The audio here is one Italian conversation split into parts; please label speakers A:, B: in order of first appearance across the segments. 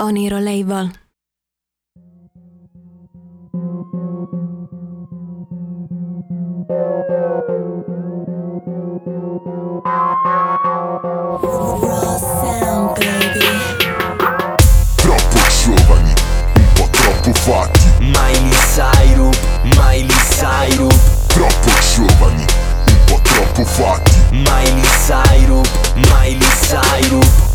A: Oniro Label.
B: Troppo giovani, un po' troppo fatti.
C: Miley Cyrus, Miley Cyrus,
B: Troppo giovani, un po' troppo fatti.
C: Miley Cyrus, Miley Cyrus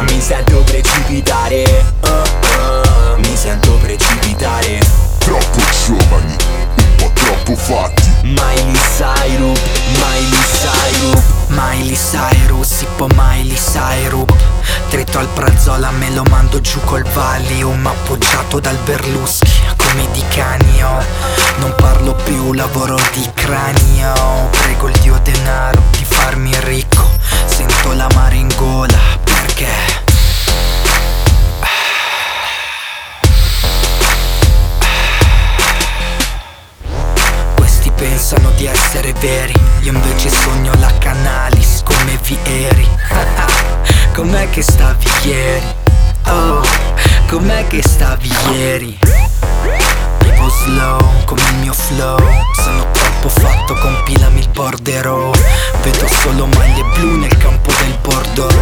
C: Mi sento precipitare. Uh, uh, Mi sento precipitare.
B: Troppo giovani, un po' troppo fatti.
C: Miley Cyrus, Miley Cyrus
D: Miley Cyrus, tipo Miley Cyrus. Dritto al Brazzola me lo mando giù col Valium Appoggiato dal Berluschi come di canio. Non parlo più, lavoro di cranio. Prego il dio denaro di essere veri. Io invece sogno la Canalis come vi eri Com'è che stavi ieri? Oh, com'è che stavi ieri? Vivo slow come il mio flow. Sono troppo fatto, compilami il borderò Vedo solo maglie blu nel campo del bordeaux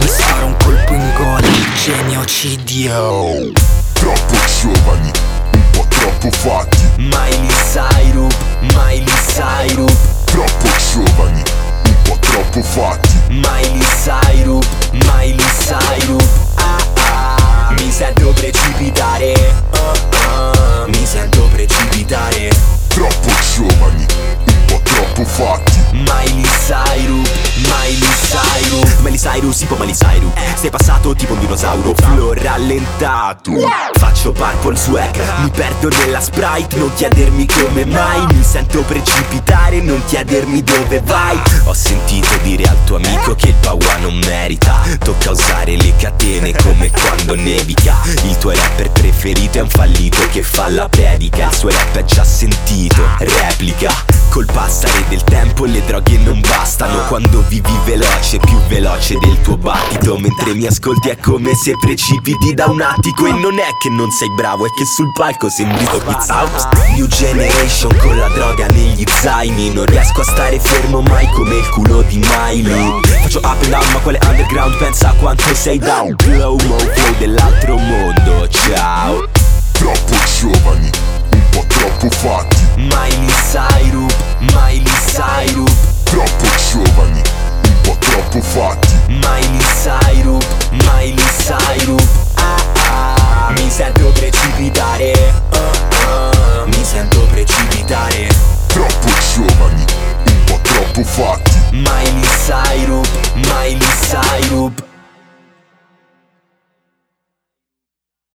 D: Mi sparo un colpo in gola, genocidio
B: Troppo giovani, un po' troppo fatti.
C: Miley Cyrus, Miley Cyrus Cyrus tipo Miley Cyrus Sei passato tipo un dinosauro Flow rallentato. Faccio purple swag Mi perdo nella sprite. Non chiedermi come mai Mi sento precipitare. Non chiedermi dove vai. Ho sentito dire al tuo amico Che il paua non merita. Tocca usare le catene Come quando nevica. Il tuo rapper preferito è un fallito Che fa la predica. Il suo rap è già sentito. Replica Col passare del tempo le droghe non bastano. Quando vivi veloce, più veloce del tuo battito. Mentre mi ascolti è come se precipiti da un attico. E non è che non sei bravo, è che sul palco sembri out New generation con la droga negli zaini. Non riesco a stare fermo mai come il culo di Miley Faccio up and down ma quale underground? Pensa quanto sei down. Glow mo flow dell'altro mondo,